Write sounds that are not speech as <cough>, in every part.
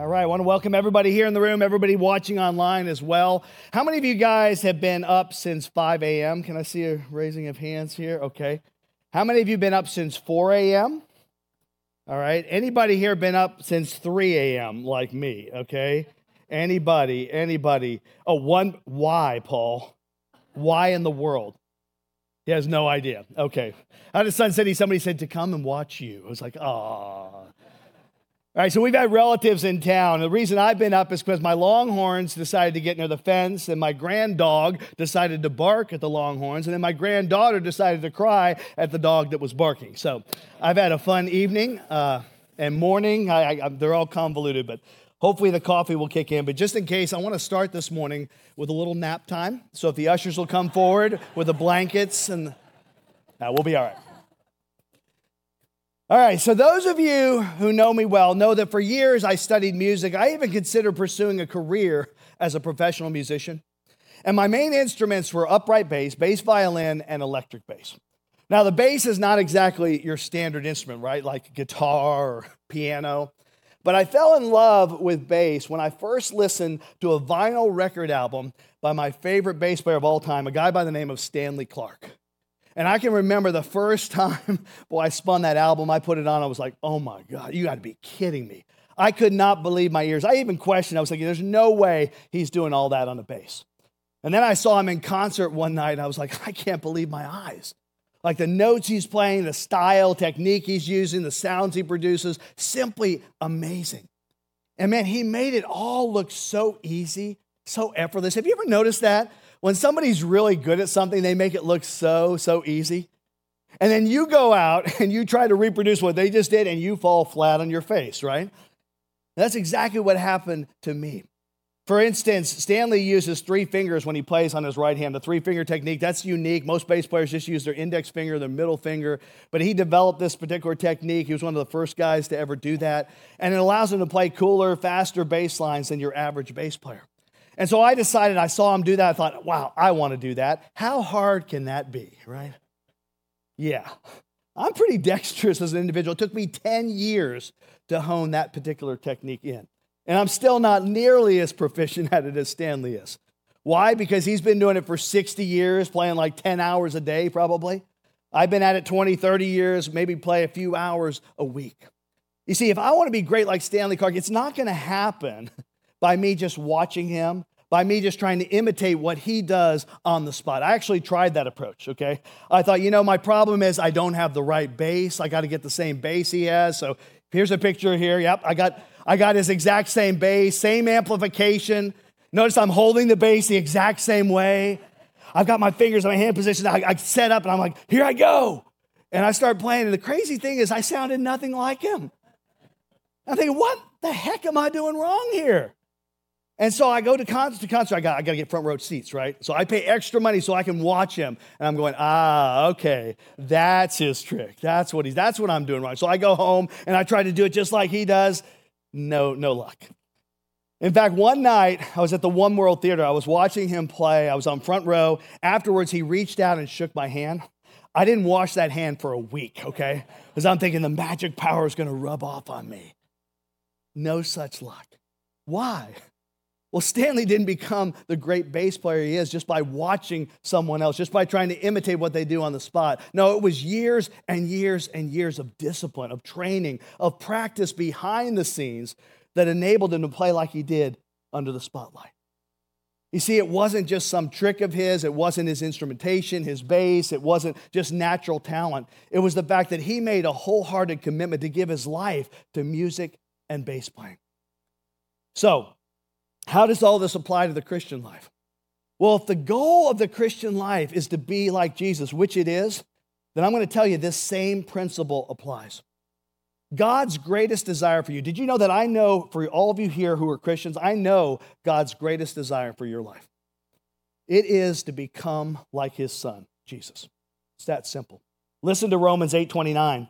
All right, I want to welcome everybody here in the room, everybody watching online as well. How many of you guys have been up since 5 a.m.? Can I see a raising of hands here? Okay. How many of you been up since 4 a.m.? All right. Anybody here been up since 3 a.m. like me? Okay. Anybody? Anybody? Oh, one. Why, Paul? Why in the world? He has no idea. Okay. Out of Sun City, somebody said to come and watch you. I was like, ah. All right, so we've had relatives in town. The reason I've been up is because my longhorns decided to get near the fence, and my grand dog decided to bark at the longhorns, and then my granddaughter decided to cry at the dog that was barking. So I've had a fun evening uh, and morning. I, I, they're all convoluted, but hopefully the coffee will kick in. But just in case, I want to start this morning with a little nap time. So if the ushers will come forward with the blankets, and uh, we'll be all right. All right, so those of you who know me well know that for years I studied music. I even considered pursuing a career as a professional musician. And my main instruments were upright bass, bass violin, and electric bass. Now, the bass is not exactly your standard instrument, right? Like guitar or piano. But I fell in love with bass when I first listened to a vinyl record album by my favorite bass player of all time, a guy by the name of Stanley Clarke. And I can remember the first <laughs> time, boy, I spun that album, I put it on, I was like, oh my God, you got to be kidding me. I could not believe my ears. I even questioned, I was like, there's no way he's doing all that on the bass. And then I saw him in concert one night, and I was like, <laughs> I can't believe my eyes. Like the notes he's playing, the style, technique he's using, the sounds he produces, simply amazing. And man, he made it all look so easy, so effortless. Have you ever noticed that? When somebody's really good at something, they make it look so, so easy. And then you go out <laughs> and you try to reproduce what they just did and you fall flat on your face, right? That's exactly what happened to me. For instance, Stanley uses three fingers when he plays on his right hand. The three finger technique, that's unique. Most bass players just use their index finger, their middle finger. But he developed this particular technique. He was one of the first guys to ever do that. And it allows him to play cooler, faster bass lines than your average bass player. And so I decided, I saw him do that. I thought, wow, I want to do that. How hard can that be, right? Yeah. I'm pretty dexterous as an individual. It took me 10 years to hone that particular technique in. And I'm still not nearly as proficient <laughs> at it as Stanley is. Why? Because he's been doing it for 60 years, playing like 10 hours a day, probably. I've been at it 20, 30 years, maybe play a few hours a week. You see, if I want to be great like Stanley Clarke, it's not going to happen by me just watching him by me just trying to imitate what he does on the spot. I actually tried that approach, okay? I thought, you know, my problem is I don't have the right bass. I got to get the same bass he has. So here's a picture here. Yep, I got I got his exact same bass, same amplification. Notice I'm holding the bass the exact same way. I've got my fingers in my hand position. I, I set up and I'm like, here I go. And I start playing. And the crazy thing is, I sounded nothing like him. I'm thinking, what the heck am I doing wrong here? And so I go to concert to concert. I got, I got to get front row seats, right? So I pay extra money so I can watch him. And I'm going, ah, okay, that's his trick. That's what he's. That's what I'm doing wrong. So I go home and I try to do it just like he does. No, no luck. In fact, one night I was at the One World Theater. I was watching him play. I was on front row. Afterwards, he reached out and shook my hand. I didn't wash that hand for a week, okay? Because I'm thinking the magic power is going to rub off on me. No such luck. Why? Well, Stanley didn't become the great bass player he is just by watching someone else, just by trying to imitate what they do on the spot. No, it was years and years and years of discipline, of training, of practice behind the scenes that enabled him to play like he did under the spotlight. You see, it wasn't just some trick of his, it wasn't his instrumentation, his bass, it wasn't just natural talent. It was the fact that he made a wholehearted commitment to give his life to music and bass playing. So, how does all this apply to the Christian life? Well, if the goal of the Christian life is to be like Jesus, which it is, then I'm going to tell you this same principle applies. God's greatest desire for you. Did you know that I know for all of you here who are Christians, I know God's greatest desire for your life? It is to become like his son, Jesus. It's that simple. Listen to Romans 8:29.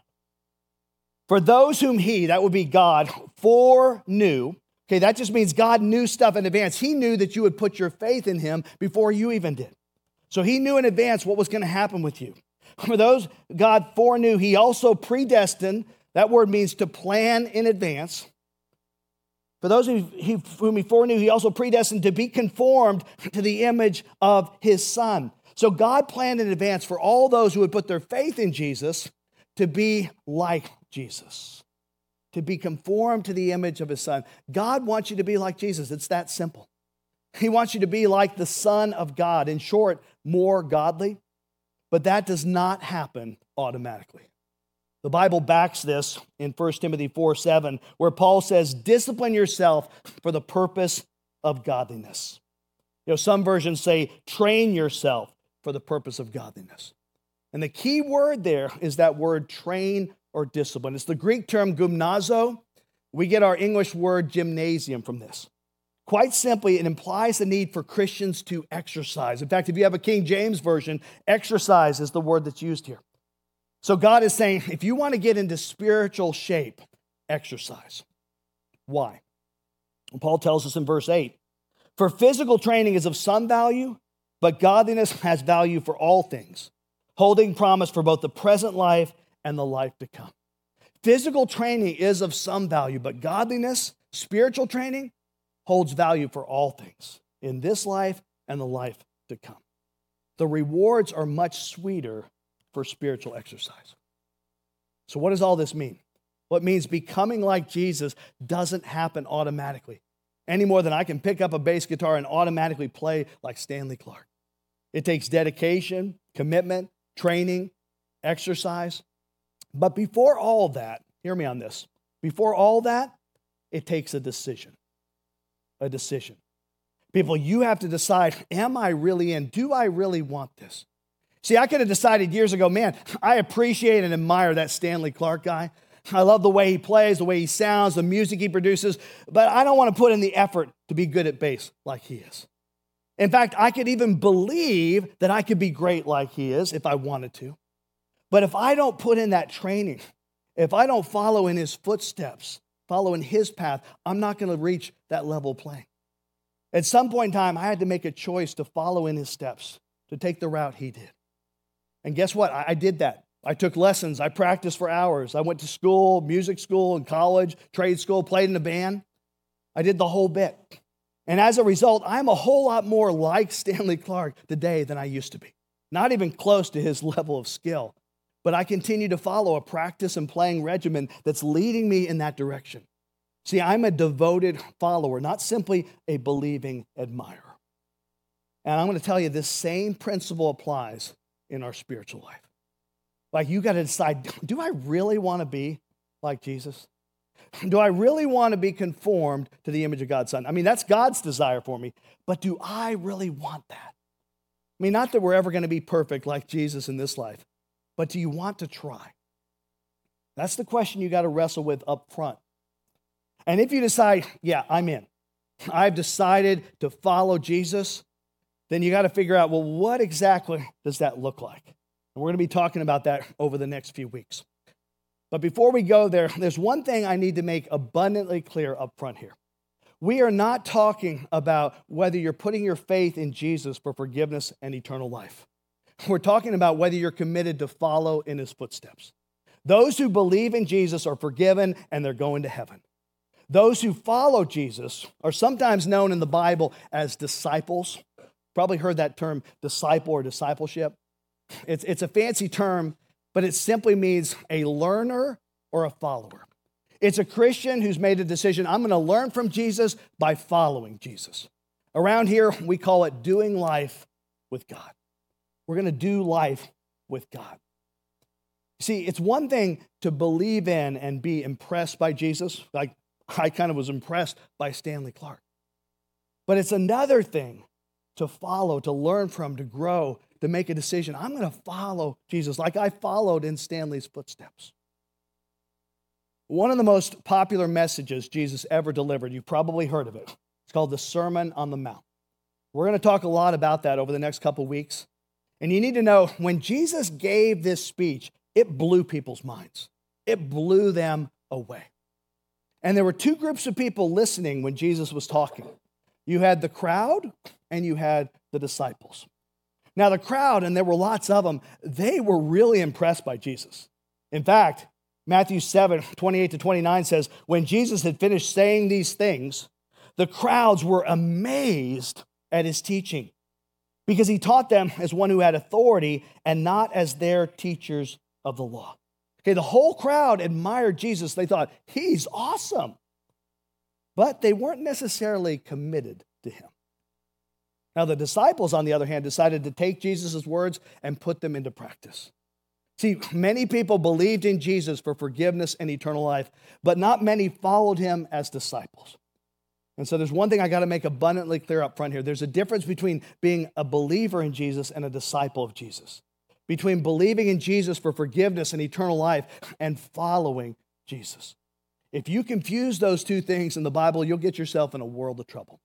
For those whom he, that would be God, foreknew, okay, that just means God knew stuff in advance. He knew that you would put your faith in him before you even did. So he knew in advance what was going to happen with you. <laughs> For those God foreknew, he also predestined. That word means to plan in advance. For those whom he foreknew, he also predestined to be conformed <laughs> to the image of his son. So God planned in advance for all those who would put their faith in Jesus to be like Jesus, to be conformed to the image of his son. God wants you to be like Jesus. It's that simple. He wants you to be like the Son of God. In short, more godly. But that does not happen automatically. The Bible backs this in 1 Timothy 4 7, where Paul says, Discipline yourself for the purpose of godliness. You know, some versions say, Train yourself for the purpose of godliness. And the key word there is that word train or discipline. It's the Greek term gymnazo. We get our English word gymnasium from this. Quite simply, it implies the need for Christians to exercise. In fact, if you have a King James version, exercise is the word that's used here. So God is saying, if you want to get into spiritual shape, exercise. Why? Paul tells us in verse 8 For physical training is of some value, but godliness has value for all things, holding promise for both the present life and the life to come. Physical training is of some value, but godliness, spiritual training, holds value for all things in this life and the life to come. The rewards are much sweeter for spiritual exercise. So, what does all this mean? What means becoming like Jesus doesn't happen automatically any more than I can pick up a bass guitar and automatically play like Stanley Clarke. It takes dedication, commitment, training, exercise. But before all that, hear me on this. Before all that, it takes a decision a decision. People, you have to decide am I really in? Do I really want this? See, I could have decided years ago, man, I appreciate and admire that Stanley Clarke guy. I love the way he plays, the way he sounds, the music he produces, but I don't want to put in the effort to be good at bass like he is. In fact, I could even believe that I could be great like he is if I wanted to. But if I don't put in that training, if I don't follow in his footsteps, following his path, I'm not going to reach that level playing. At some point in time, I had to make a choice to follow in his steps, to take the route he did. And guess what? I did that. I took lessons. I practiced for hours. I went to school, music school, and college, trade school, played in a band. I did the whole bit. And as a result, I'm a whole lot more like <laughs> Stanley Clarke today than I used to be. Not even close to his <laughs> level of skill but I continue to follow a practice and playing regimen that's leading me in that direction. See, I'm a devoted follower, not simply a believing admirer. And I'm going to tell you this same principle applies in our spiritual life. Like, you got to decide do I really want to be like Jesus? Do I really want to be conformed to the image of God's Son? I mean, that's God's desire for me, but do I really want that? I mean, not that we're ever going to be perfect like Jesus in this life, but do you want to try? That's the question you got to wrestle with up front. And if you decide, yeah, I'm in, I've decided to follow Jesus, then you got to figure out, well, what exactly does that look like? And we're going to be talking about that over the next few weeks. But before we go there, there's one thing I need to make abundantly clear up front here. We are not talking about whether you're putting your faith in Jesus for forgiveness and eternal life. We're talking about whether you're committed to follow in his footsteps. Those who believe in Jesus are forgiven and they're going to heaven. Those who follow Jesus are sometimes known in the Bible as disciples. Probably heard that term disciple or discipleship. It's, it's a fancy term, but it simply means a learner or a follower. It's a Christian who's made a decision I'm going to learn from Jesus by following Jesus. Around here, we call it doing life with God. We're going to do life with God. See, it's one thing to believe in and be impressed by Jesus. Like I kind of was impressed by Stanley Clarke. But it's another thing to follow, to learn from, to grow, to make a decision. I'm going to follow Jesus like I followed in Stanley's footsteps. One of the most popular messages Jesus ever delivered, you've probably heard of it. It's called the Sermon on the Mount. We're going to talk a lot about that over the next couple weeks. And you need to know when Jesus gave this speech, it blew people's minds, it blew them away. And there were two groups of people listening when Jesus was talking you had the crowd and you had the disciples. Now, the crowd, and there were lots of them, they were really impressed by Jesus. In fact, Matthew 7 28 to 29 says, When Jesus had finished saying these things, the crowds were amazed at his teaching because he taught them as one who had authority and not as their teachers of the law. Okay, the whole crowd admired Jesus. They thought, he's awesome. But they weren't necessarily committed to him. Now, the disciples, on the other hand, decided to take Jesus' words and put them into practice. See, many people believed in Jesus for forgiveness and eternal life, but not many followed him as disciples. And so there's one thing I got to make abundantly clear up front here. There's a difference between being a believer in Jesus and a disciple of Jesus, between believing in Jesus for forgiveness and eternal life and following Jesus. If you confuse those two things in the Bible, you'll get yourself in a world of trouble.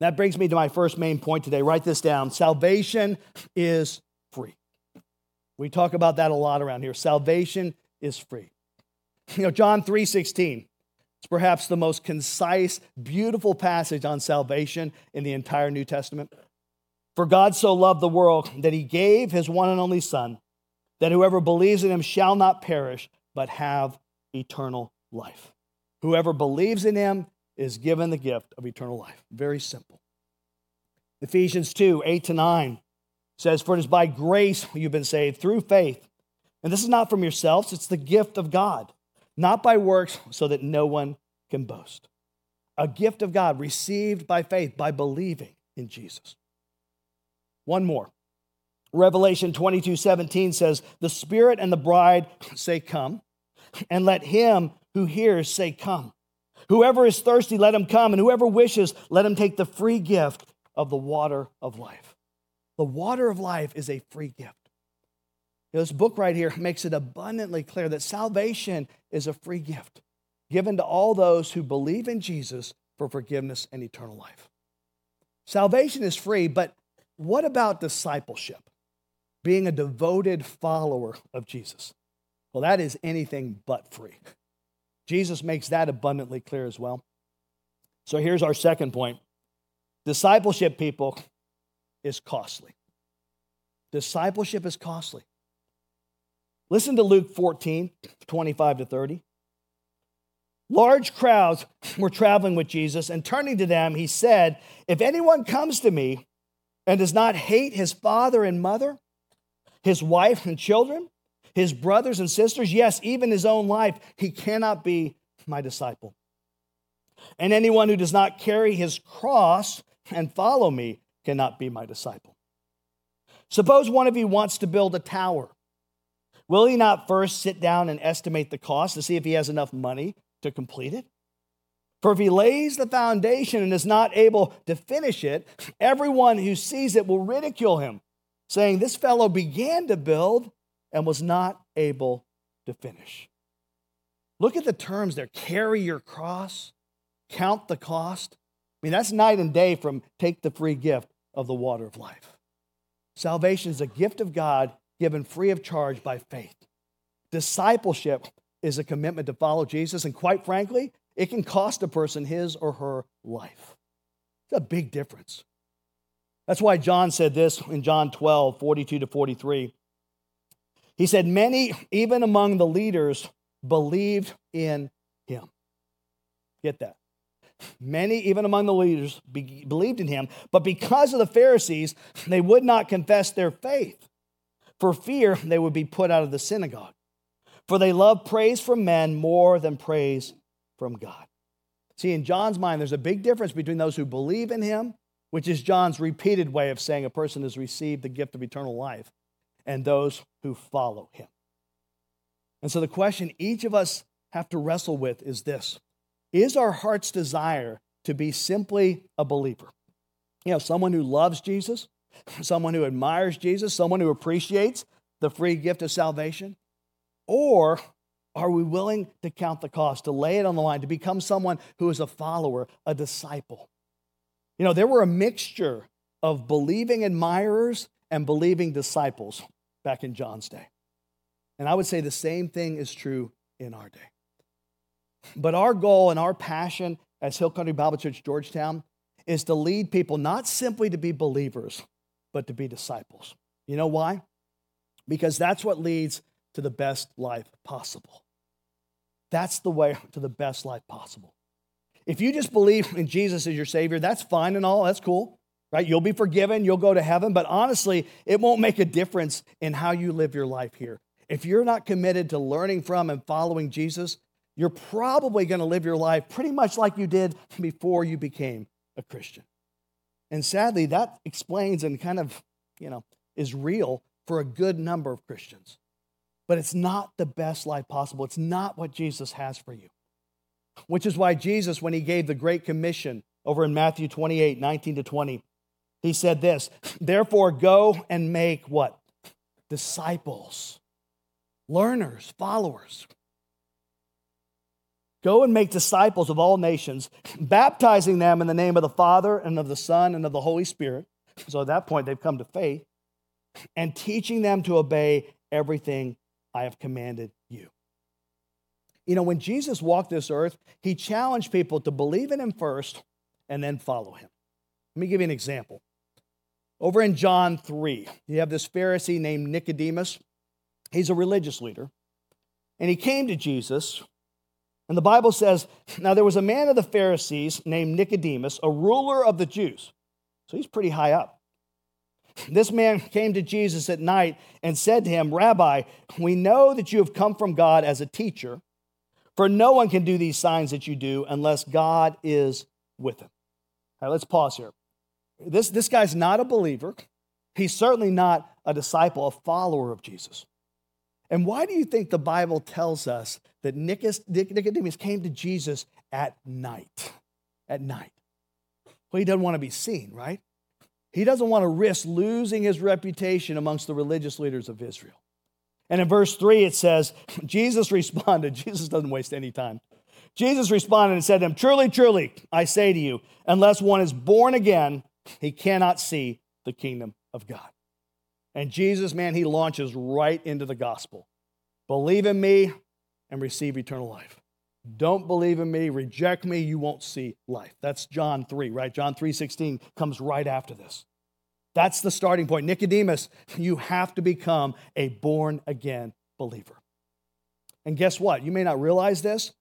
That brings me to my first main point today. Write this down. Salvation is free. We talk about that a lot around here. Salvation is free. You know, John 3 16 it's perhaps the most concise, beautiful passage on salvation in the entire New Testament. For God so loved the world that he gave his one and only Son, that whoever believes in him shall not perish, but have eternal life. Whoever believes in him is given the gift of eternal life. Very simple. Ephesians 2 8 to 9 says, For it is by grace you've been saved through faith. And this is not from yourselves, it's the gift of God not by works, so that no one can boast. A gift of God received by faith, by believing in Jesus. One more. Revelation 22 17 says, The Spirit and the bride say, Come, and let him who hears say, Come. Whoever is thirsty, let him come, and whoever wishes, let him take the free gift of the water of life. The water of life is a free gift. This book right here makes it abundantly clear that salvation is a free gift given to all those who believe in Jesus for forgiveness and eternal life. Salvation is free, but what about discipleship? Being a devoted follower of Jesus. Well, that is anything but free. Jesus makes that abundantly clear as well. So here's our second point discipleship, people, is costly. Discipleship is costly. Listen to Luke 14, 25 to 30. Large crowds were traveling with Jesus, and turning to them, he said, If anyone comes to me and does not hate his father and mother, his wife and children, his brothers and sisters, yes, even his own life, he cannot be my disciple. And anyone who does not carry his cross and follow me cannot be my disciple. Suppose one of you wants to build a tower. Will he not first sit down and estimate the cost to see if he has enough money to complete it? For if he lays the foundation and is not able to finish it, everyone who sees it will ridicule him, saying, This fellow began to build and was not able to finish. Look at the terms there carry your cross, count the cost. I mean, that's night and day from take the free gift of the water of life. Salvation is a gift of God given free of charge by faith. Discipleship is a commitment to follow Jesus, and quite frankly, it can cost a person his or her life. It's a big difference. That's why John said this in John 12, 42 to 43. He said, Many, even among the leaders, believed in him. Get that. Many, even among the leaders, be- believed in him, but because of the Pharisees, they would not confess their faith for fear they would be put out of the synagogue. For they love praise from men more than praise from God. See, in John's mind, there's a big difference between those who believe in him, which is John's repeated way of saying a person has received the gift of eternal life, and those who follow him. And so the question each of us have to wrestle with is this Is our heart's desire to be simply a believer? You know, someone who loves Jesus, <laughs> someone who admires Jesus, someone who appreciates the free gift of salvation? Or Are we willing to count the cost, to lay it on the line, to become someone who is a follower, a disciple? You know, there were a mixture of believing admirers and believing disciples back in John's day. And I would say the same thing is true in our day. But our goal and our passion as Hill Country Bible Church Georgetown is to lead people not simply to be believers, but to be disciples. You know why? Because that's what leads to the best life possible. That's the way to the best life possible. If you just believe in Jesus as your Savior, that's fine and all, that's cool, right? You'll be forgiven, you'll go to heaven, but honestly, it won't make a difference in how you live your life here. If you're not committed to learning from and following Jesus, you're probably going to live your life pretty much like you did before you became a Christian. And sadly, that explains and kind of, you know, is real for a good number of Christians. But it's not the best life possible. It's not what Jesus has for you. Which is why Jesus, when he gave the Great Commission over in Matthew 28 19 to 20, he said this Therefore, go and make what? Disciples, learners, followers. Go and make disciples of all nations, baptizing them in the name of the Father and of the Son and of the Holy Spirit. So at that point, they've come to faith, and teaching them to obey everything I have commanded you. You know, when Jesus walked this earth, he challenged people to believe in him first and then follow him. Let me give you an example. Over in John 3, you have this Pharisee named Nicodemus. He's a religious leader. And he came to Jesus and the Bible says, Now there was a man of the Pharisees named Nicodemus, a ruler of the Jews. So he's pretty high up. This man came to Jesus at night and said to him, Rabbi, we know that you have come from God as a teacher, for no one can do these signs that you do unless God is with him. All right, let's pause here. This, this guy's not a believer. He's certainly not a disciple, a follower of Jesus. And why do you think the Bible tells us that Nicodemus came to Jesus at night? At night. Well, he doesn't want to be seen, right? He doesn't want to risk losing his reputation amongst the religious leaders of Israel. And in verse 3, it says, <laughs> Jesus responded. <laughs> Jesus doesn't waste any time. Jesus responded and said to him, Truly, truly, I say to you, unless one is born again, he cannot see the kingdom of God. And Jesus, man, he launches right into the gospel. Believe in me and receive eternal life. Don't believe in me, reject me, you won't see life. That's John 3, right? John 3:16 comes right after this. That's the starting point. Nicodemus, you have to become a born again believer. And guess what? You may not realize this,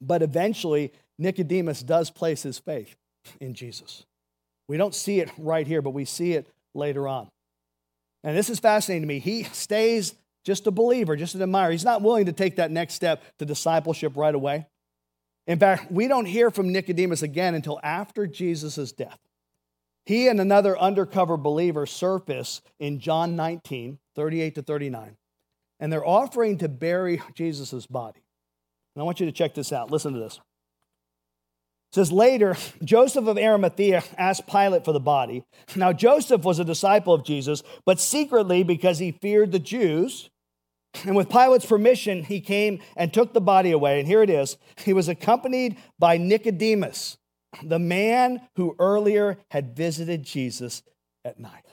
but eventually Nicodemus does place his faith in Jesus. We don't see it right here, but we see it later on. And this is fascinating to me. He stays just a believer, just an admirer. He's not willing to take that next step to discipleship right away. In fact, we don't hear from Nicodemus again until after Jesus' death. He and another undercover believer surface in John 19, 38 to 39, and they're offering to bury Jesus' body. And I want you to check this out. Listen to this. Says later, Joseph of Arimathea asked Pilate for the body. Now, Joseph was a disciple of Jesus, but secretly because he feared the Jews. And with Pilate's permission, he came and took the body away. And here it is. He was accompanied by Nicodemus, the man who earlier had visited Jesus at night.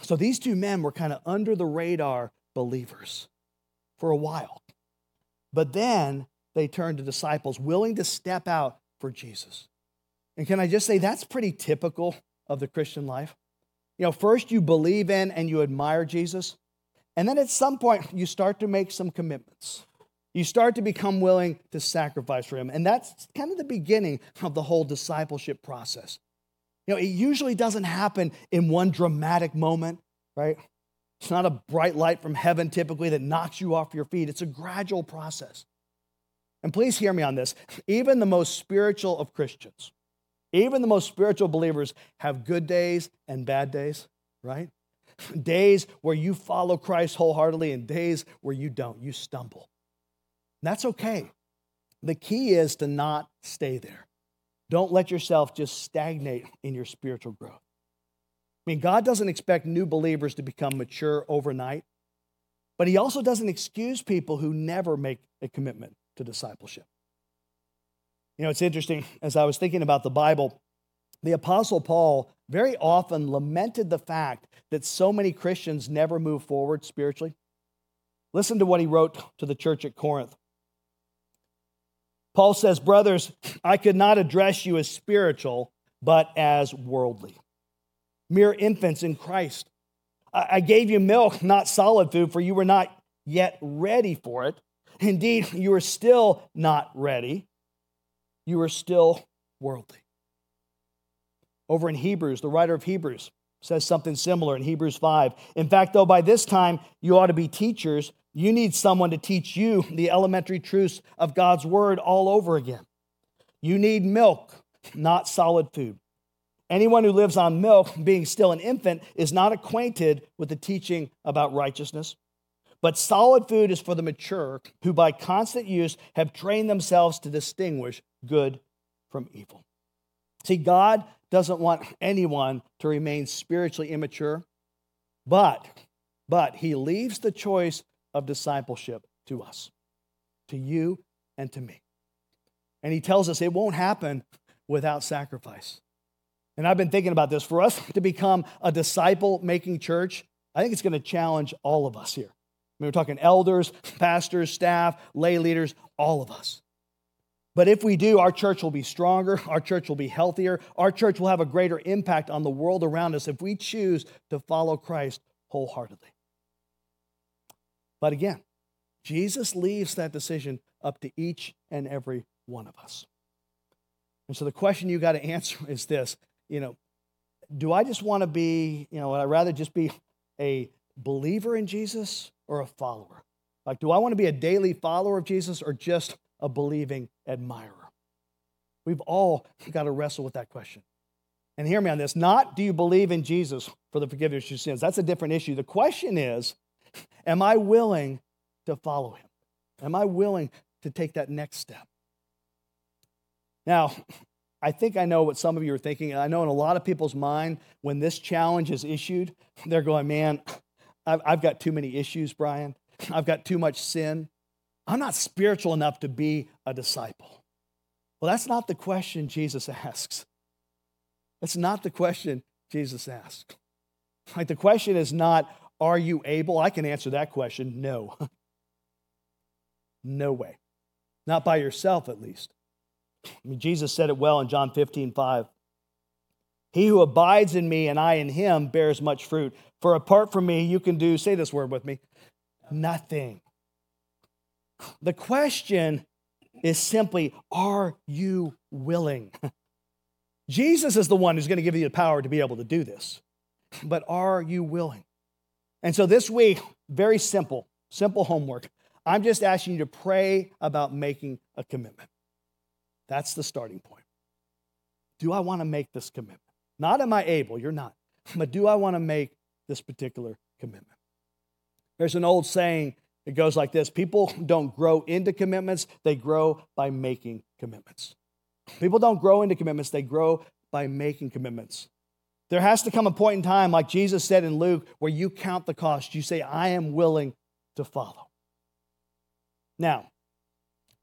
So these two men were kind of under the radar believers for a while. But then they turned to disciples willing to step out for Jesus. And can I just say that's pretty typical of the Christian life? You know, first you believe in and you admire Jesus, and then at some point you start to make some commitments. You start to become willing to sacrifice for him. And that's kind of the beginning of the whole discipleship process. You know, it usually doesn't happen in one dramatic moment, right? It's not a bright light from heaven typically that knocks you off your feet. It's a gradual process. And please hear me on this. Even the most spiritual of Christians, even the most spiritual believers have good days and bad days, right? Days where you follow Christ wholeheartedly and days where you don't, you stumble. And that's okay. The key is to not stay there. Don't let yourself just stagnate in your spiritual growth. I mean, God doesn't expect new believers to become mature overnight. But he also doesn't excuse people who never make a commitment to discipleship. You know, it's interesting, as I was thinking about the Bible, the Apostle Paul very often lamented the fact that so many Christians never move forward spiritually. Listen to what he wrote to the church at Corinth. Paul says, Brothers, I could not address you as spiritual, but as worldly, mere infants in Christ. I gave you milk, not solid food, for you were not yet ready for it. Indeed, you are still not ready. You are still worldly. Over in Hebrews, the writer of Hebrews says something similar in Hebrews 5. In fact, though, by this time you ought to be teachers, you need someone to teach you the elementary truths of God's word all over again. You need milk, not solid food. Anyone who lives on milk, being still an infant, is not acquainted with the teaching about righteousness. But solid food is for the mature, who by constant use have trained themselves to distinguish good from evil. See, God doesn't want anyone to remain spiritually immature, but but he leaves the choice of discipleship to us, to you and to me. And he tells us it won't happen without sacrifice. And I've been thinking about this. For us to become a disciple making church, I think it's going to challenge all of us here. I mean, we're talking elders, pastors, staff, lay leaders, all of us. But if we do, our church will be stronger, our church will be healthier, our church will have a greater impact on the world around us if we choose to follow Christ wholeheartedly. But again, Jesus leaves that decision up to each and every one of us. And so the question you got to answer <laughs> is this you know, do I just want to be, you know, would I rather just be a believer in Jesus or a follower? Like, do I want to be a daily follower of Jesus or just a believing admirer? We've all got to wrestle with that question. And hear me on this not do you believe in Jesus for the forgiveness of your sins? That's a different issue. The question is, am I willing to follow him? Am I willing to take that next step? Now, I think I know what some of you are thinking. I know in a lot of people's mind, when this challenge is issued, they're going, man, I've, I've got too many issues, Brian. I've got too much sin. I'm not spiritual enough to be a disciple. Well, that's not the question Jesus asks. That's not the question Jesus asks. Like the question is not, are you able? I can answer that question. No. <laughs> no way. Not by yourself, at least. I mean, Jesus said it well in John 15, 5. He who abides in me and I in him bears much fruit. For apart from me, you can do, say this word with me, nothing. The question is simply, are you willing? <laughs> Jesus is the one who's going to give you the power to be able to do this. But are you willing? And so this week, very simple, simple homework. I'm just asking you to pray about making a commitment. That's the starting point. Do I want to make this commitment? Not am I able, you're not, but do I want to make this particular commitment? There's an old saying, it goes like this People don't grow into commitments, they grow by making commitments. People don't grow into commitments, they grow by making commitments. There has to come a point in time, like Jesus said in Luke, where you count the cost. You say, I am willing to follow. Now,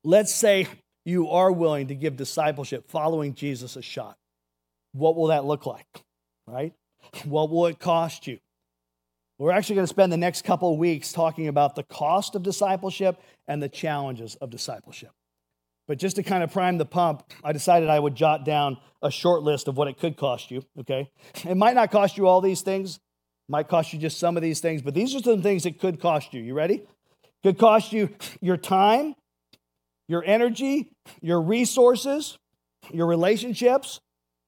let's say you are willing to give discipleship, following Jesus, a shot. What will that look like? Right? What will it cost you? We're actually going to spend the next couple weeks talking about the cost of discipleship and the challenges of discipleship. But just to kind of prime the pump, I decided I would jot down a short list of what it could cost you, okay? It might not cost you all these things, might cost you just some of these things, but these are some things that could cost you. You ready? Could cost you your time, your energy, your resources, your relationships,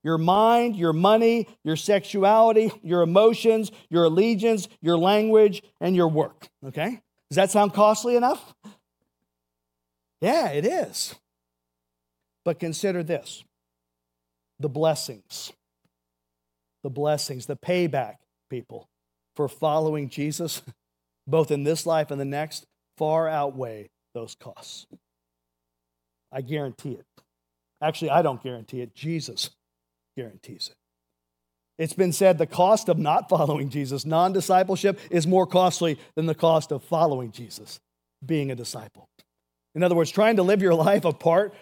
your mind, your money, your sexuality, your emotions, your allegiance, your language, and your work. Okay? Does that sound costly enough? Yeah, it is. But consider this the blessings, the blessings, the payback, people, for following Jesus, <laughs> both in this life and the next, far outweigh those costs. I guarantee it. Actually, I don't guarantee it. Jesus guarantees it. It's been said the cost of not following Jesus, non discipleship, is more costly than the cost of following Jesus, being a disciple. In other words, trying to live your life apart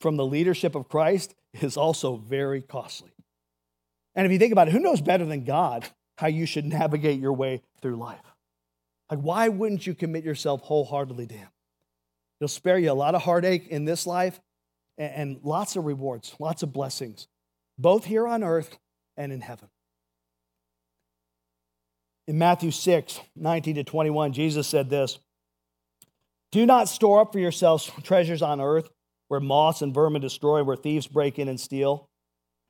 from the leadership of Christ is also very costly. And if you think about it, who knows better than God how you should navigate your way through life? Like, why wouldn't you commit yourself wholeheartedly to Him? It'll spare you a lot of heartache in this life and lots of rewards, lots of blessings, both here on earth and in heaven. In Matthew 6, 19 to 21, Jesus said this Do not store up for yourselves treasures on earth where moths and vermin destroy, where thieves break in and steal.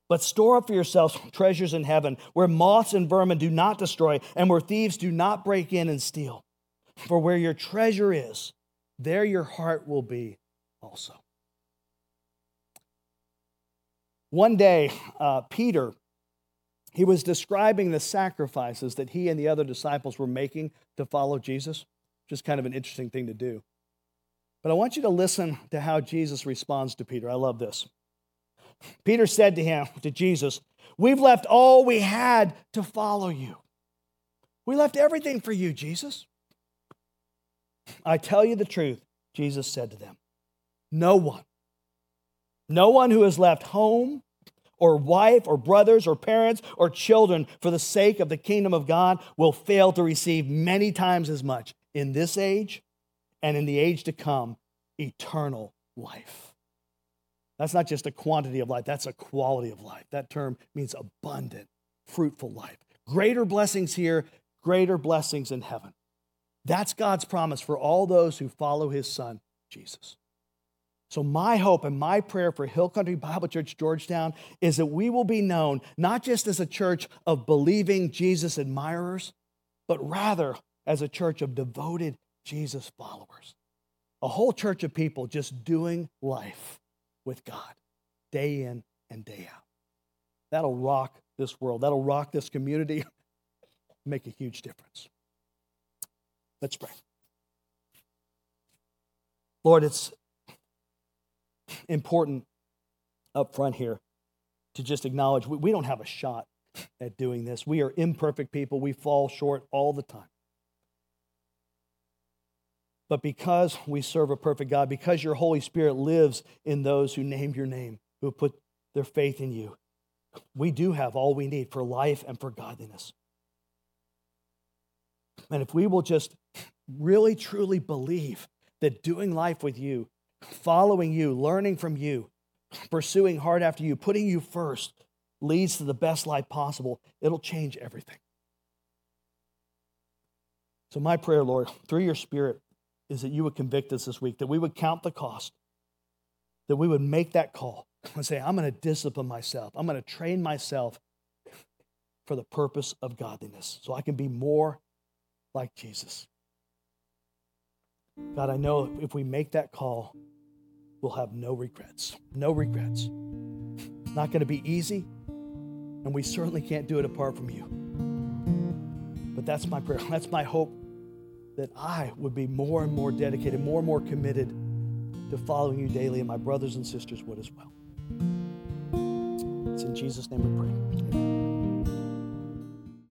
But store up for yourselves treasures in heaven where moths and vermin do not destroy, and where thieves do not break in and steal. For where your treasure is, there your heart will be also. One day, uh, Peter, he was describing the sacrifices that he and the other disciples were making to follow Jesus, which is kind of an interesting thing to do. But I want you to listen to how Jesus responds to Peter. I love this. Peter said to him, to Jesus, We've left all we had to follow you. We left everything for you, Jesus. I tell you the truth, Jesus said to them. No one, no one who has left home or wife or brothers or parents or children for the sake of the kingdom of God will fail to receive many times as much in this age and in the age to come eternal life. That's not just a quantity of life, that's a quality of life. That term means abundant, fruitful life. Greater blessings here, greater blessings in heaven. That's God's promise for all those who follow his son, Jesus. So, my hope and my prayer for Hill Country Bible Church Georgetown is that we will be known not just as a church of believing Jesus admirers, but rather as a church of devoted Jesus followers. A whole church of people just doing life with God day in and day out. That'll rock this world, that'll rock this community, <laughs> make a huge difference. Let's pray. Lord, it's important up front here to just acknowledge we, we don't have a shot at doing this. We are imperfect people, we fall short all the time. But because we serve a perfect God, because your Holy Spirit lives in those who name your name, who put their faith in you, we do have all we need for life and for godliness. And if we will just really truly believe that doing life with you, following you, learning from you, pursuing hard after you, putting you first leads to the best life possible, it'll change everything. So, my prayer, Lord, through your Spirit, is that you would convict us this week, that we would count the cost, that we would make that call and say, I'm going to discipline myself, I'm going to train myself for the purpose of godliness so I can be more like Jesus. God, I know if we make that call, we'll have no regrets. No regrets. It's not going to be easy, and we certainly can't do it apart from you. But that's my prayer. That's my hope that I would be more and more dedicated, more and more committed to following you daily, and my brothers and sisters would as well. It's in Jesus' name we pray.